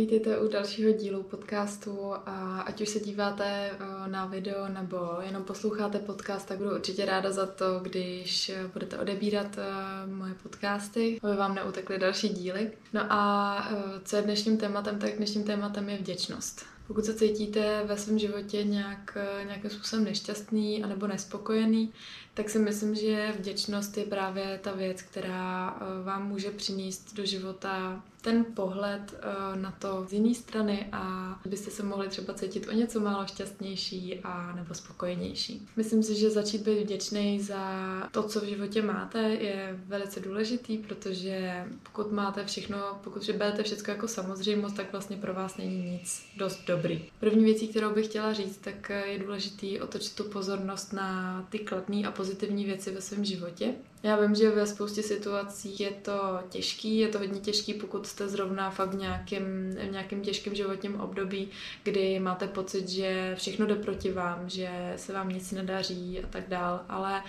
Vítejte u dalšího dílu podcastu a ať už se díváte eh, na video nebo jenom posloucháte podcast, tak budu určitě ráda za to, když budete odebírat eh, moje podcasty, aby vám neutekly další díly. No a eh, co je dnešním tématem, tak dnešním tématem je vděčnost. Pokud se cítíte ve svém životě nějak, nějakým způsobem nešťastný anebo nespokojený, tak si myslím, že vděčnost je právě ta věc, která vám může přinést do života ten pohled uh, na to z jiné strany a byste se mohli třeba cítit o něco málo šťastnější a nebo spokojenější. Myslím si, že začít být vděčný za to, co v životě máte, je velice důležitý, protože pokud máte všechno, pokud berete všechno jako samozřejmost, tak vlastně pro vás není nic dost dobrý. První věcí, kterou bych chtěla říct, tak je důležitý otočit tu pozornost na ty kladné a pozitivní věci ve svém životě. Já vím, že ve spoustě situací je to těžký, je to hodně těžký, pokud jste zrovna fakt v nějakém, v nějakém těžkém životním období, kdy máte pocit, že všechno jde proti vám, že se vám nic nedaří a tak dál, ale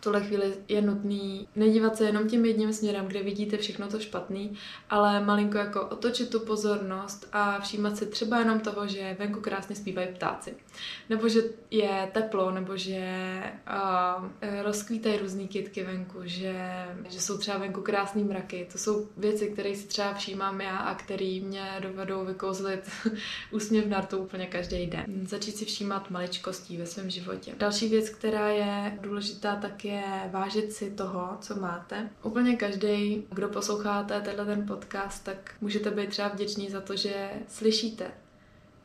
v tuhle chvíli je nutný nedívat se jenom tím jedním směrem, kde vidíte všechno to špatný, ale malinko jako otočit tu pozornost a všímat si třeba jenom toho, že venku krásně zpívají ptáci. Nebo že je teplo, nebo že uh, rozkvítají různé kytky venku, že, že jsou třeba venku krásný mraky. To jsou věci, které si třeba všímám já a které mě dovedou vykouzlit úsměv na to úplně každý den. Začít si všímat maličkostí ve svém životě. Další věc, která je důležitá, tak je vážit si toho, co máte. Úplně každý, kdo posloucháte tenhle ten podcast, tak můžete být třeba vděční za to, že slyšíte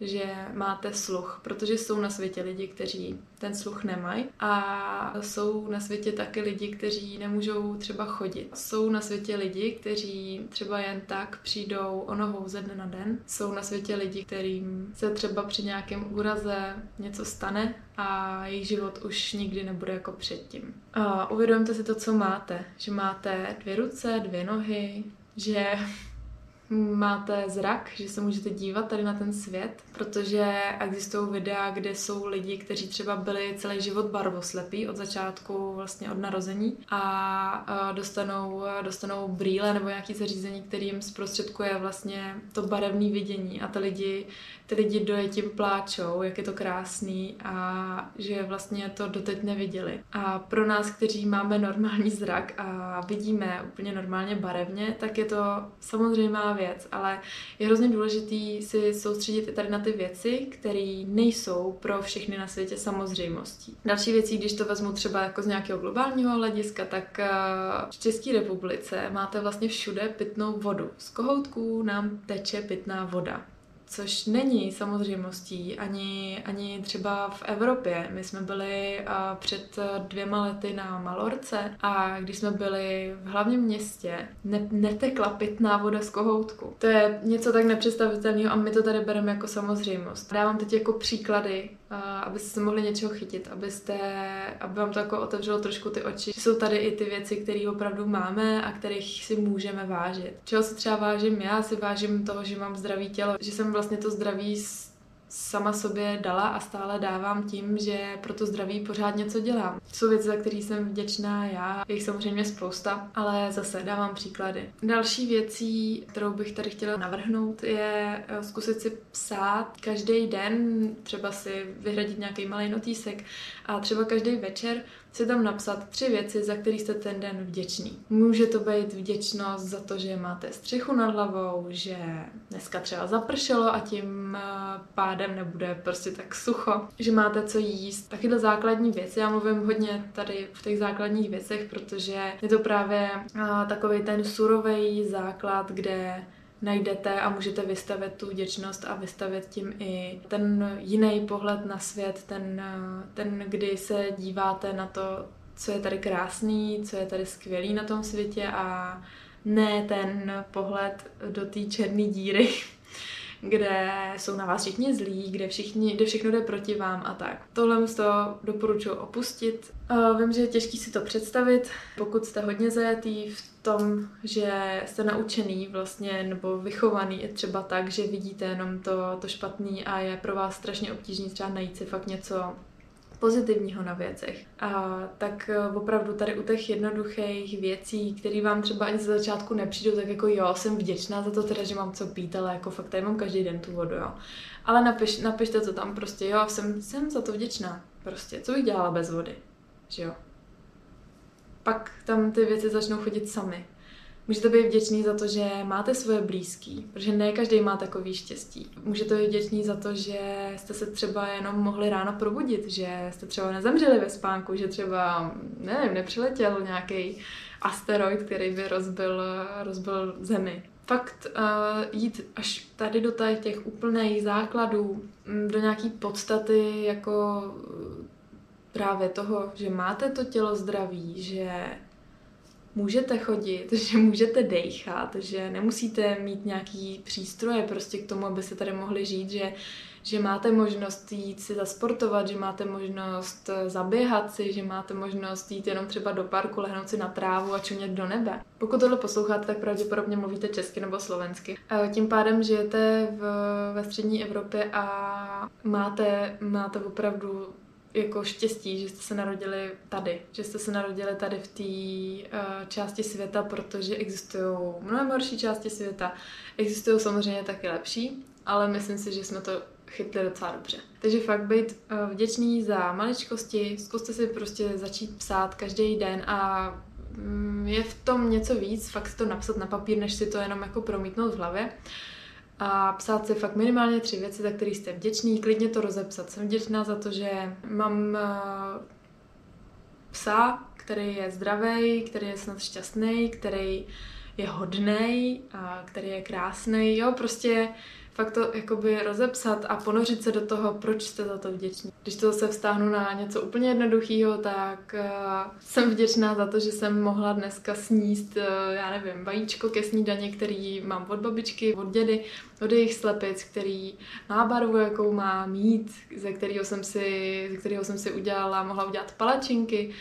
že máte sluch, protože jsou na světě lidi, kteří ten sluch nemají a jsou na světě taky lidi, kteří nemůžou třeba chodit. Jsou na světě lidi, kteří třeba jen tak přijdou o nohou ze dne na den. Jsou na světě lidi, kterým se třeba při nějakém úraze něco stane a jejich život už nikdy nebude jako předtím. A uvědomte si to, co máte. Že máte dvě ruce, dvě nohy, že máte zrak, že se můžete dívat tady na ten svět, protože existují videa, kde jsou lidi, kteří třeba byli celý život barvoslepí od začátku vlastně od narození a dostanou, dostanou brýle nebo nějaký zařízení, který jim zprostředkuje vlastně to barevné vidění a ty lidi, ty lidi dojetím pláčou, jak je to krásný a že vlastně to doteď neviděli. A pro nás, kteří máme normální zrak a vidíme úplně normálně barevně, tak je to samozřejmá věc, ale je hrozně důležitý si soustředit i tady na ty věci, které nejsou pro všechny na světě samozřejmostí. Další věcí, když to vezmu třeba jako z nějakého globálního hlediska, tak eh, v České republice máte vlastně všude pitnou vodu. Z kohoutků nám teče pitná voda což není samozřejmostí ani, ani třeba v Evropě. My jsme byli uh, před dvěma lety na Malorce a když jsme byli v hlavním městě, ne, netekla pitná voda z kohoutku. To je něco tak nepředstavitelného a my to tady bereme jako samozřejmost. Dávám teď jako příklady abyste se mohli něčeho chytit, abyste, aby vám to jako otevřelo trošku ty oči. Jsou tady i ty věci, které opravdu máme a kterých si můžeme vážit. Čeho si třeba vážím? Já si vážím toho, že mám zdravý tělo, že jsem vlastně to zdraví sama sobě dala a stále dávám tím, že pro to zdraví pořád něco dělám. Jsou věci, za které jsem vděčná já, jich samozřejmě spousta, ale zase dávám příklady. Další věcí, kterou bych tady chtěla navrhnout, je eh, zkusit si psát každý den, třeba si vyhradit nějaký malý notýsek a třeba každý večer si tam napsat tři věci, za které jste ten den vděční. Může to být vděčnost za to, že máte střechu nad hlavou, že dneska třeba zapršelo a tím eh, pádem nebude prostě tak sucho, že máte co jíst. Takyhle základní věci, já mluvím hodně tady v těch základních věcech, protože je to právě eh, takový ten surový základ, kde najdete a můžete vystavit tu vděčnost a vystavit tím i ten jiný pohled na svět, ten, ten, kdy se díváte na to, co je tady krásný, co je tady skvělý na tom světě a ne ten pohled do té černé díry, kde jsou na vás všichni zlí, kde, všichni, kde všechno jde proti vám a tak. Tohle z toho doporučuji opustit. Vím, že je těžký si to představit, pokud jste hodně zajetý v tom, že jste naučený vlastně nebo vychovaný je třeba tak, že vidíte jenom to, to špatný a je pro vás strašně obtížný třeba najít si fakt něco pozitivního na věcech. A tak eh, opravdu tady u těch jednoduchých věcí, které vám třeba ani ze začátku nepřijdou, tak jako jo, jsem vděčná za to teda, že mám co pít, ale jako fakt tady mám každý den tu vodu, jo. Ale napiš, napište to tam prostě, jo, jsem, jsem za to vděčná. Prostě, co bych dělala bez vody, že jo. Pak tam ty věci začnou chodit sami. Můžete být vděčný za to, že máte svoje blízký, protože ne každý má takový štěstí. Můžete být vděčný za to, že jste se třeba jenom mohli ráno probudit, že jste třeba nezemřeli ve spánku, že třeba, nevím, nepřiletěl nějaký asteroid, který by rozbil, rozbil Zemi. Fakt uh, jít až tady do těch úplných základů, mm, do nějaký podstaty jako právě toho, že máte to tělo zdraví, že můžete chodit, že můžete dejchat, že nemusíte mít nějaký přístroje prostě k tomu, abyste tady mohli žít, že, že máte možnost jít si zasportovat, že máte možnost eh, zaběhat si, že máte možnost jít jenom třeba do parku, lehnout si na trávu a čumět do nebe. Pokud tohle posloucháte, tak pravděpodobně mluvíte česky nebo slovensky. Tím pádem žijete v, ve střední Evropě a máte, máte opravdu jako štěstí, že jste se narodili tady, že jste se narodili tady v té uh, části světa, protože existují mnohem horší části světa. Existují samozřejmě taky lepší, ale myslím si, že jsme to chytli docela dobře. Takže fakt být uh, vděčný za maličkosti, zkuste si prostě začít psát každý den a um, je v tom něco víc, fakt si to napsat na papír, než si to jenom jako promítnout v hlavě. Uh, a psát si fakt minimálně tři věci, za které jste vděčný, klidně to rozepsat. Jsem vděčná za to, že mám eh, psa, který je zdravý, který je snad šťastný, který je hodný, který je krásný, jo, prostě fakt to jakoby rozepsat a ponořit se do toho, proč jste za to vděční. Když to zase vztáhnu na něco úplně jednoduchého, tak uh, jsem vděčná za to, že jsem mohla dneska sníst, uh, já nevím, vajíčko ke snídani, který mám od babičky, od dědy, od jejich slepic, který má barvu, jakou má mít, ze kterého jsem si, ze kterého jsem si udělala, mohla udělat palačinky,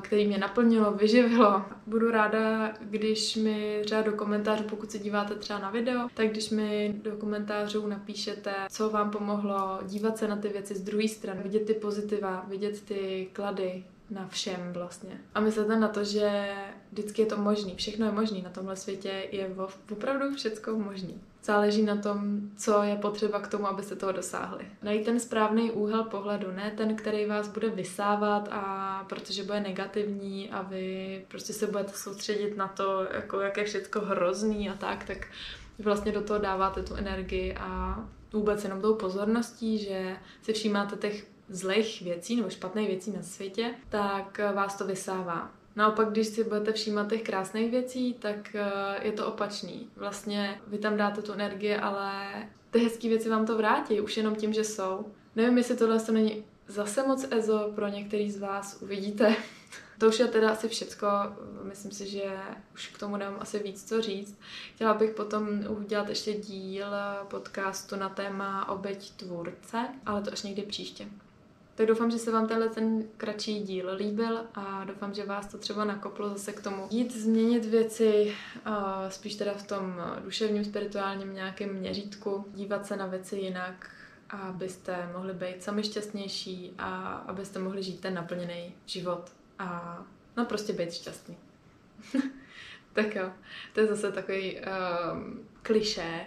který mě naplnilo, vyživilo. Budu ráda, když mi třeba do komentářů, pokud se díváte třeba na video, tak když mi do komentářů napíšete, co vám pomohlo dívat se na ty věci z druhé strany, vidět ty pozitiva, vidět ty klady, na všem vlastně. A myslete na to, že vždycky je to možný, všechno je možný, na tomhle světě je opravdu všecko možný. Záleží na tom, co je potřeba k tomu, abyste toho dosáhli. Najít ten správný úhel pohledu, ne ten, který vás bude vysávat a protože bude negativní a vy prostě se budete soustředit na to, jako jak je všechno hrozný a tak, tak vlastně do toho dáváte tu energii a vůbec jenom tou pozorností, že si všímáte těch zlých věcí nebo špatných věcí na světě, tak vás to vysává. Naopak, když si budete všímat těch krásných věcí, tak eh, je to opačný. Vlastně vy tam dáte tu energii, ale ty hezké věci vám to vrátí, už jenom tím, že jsou. Nevím, jestli tohle to není zase moc ezo pro některý z vás, uvidíte. To už je teda asi všecko, myslím si, že už k tomu nemám asi víc co říct. Chtěla bych potom udělat ještě díl podcastu na téma obeď tvůrce, ale to až někdy příště. Tak doufám, že se vám tenhle ten kratší díl líbil a doufám, že vás to třeba nakoplo zase k tomu jít změnit věci, spíš teda v tom duševním, spirituálním nějakém měřítku, dívat se na věci jinak, abyste mohli být sami šťastnější a abyste mohli žít ten naplněný život a no prostě být šťastný. tak jo, to je zase takový um, klišé,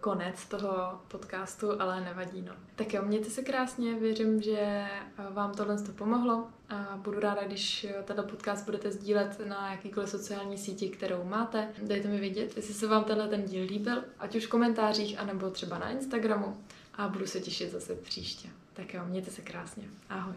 konec toho podcastu, ale nevadí, no. Tak jo, mějte se krásně, věřím, že vám tohle to pomohlo a budu ráda, když tenhle podcast budete sdílet na jakýkoliv sociální síti, kterou máte. Dejte mi vědět, jestli se vám tenhle ten díl líbil, ať už v komentářích, anebo třeba na Instagramu a budu se těšit zase příště. Tak jo, mějte se krásně. Ahoj.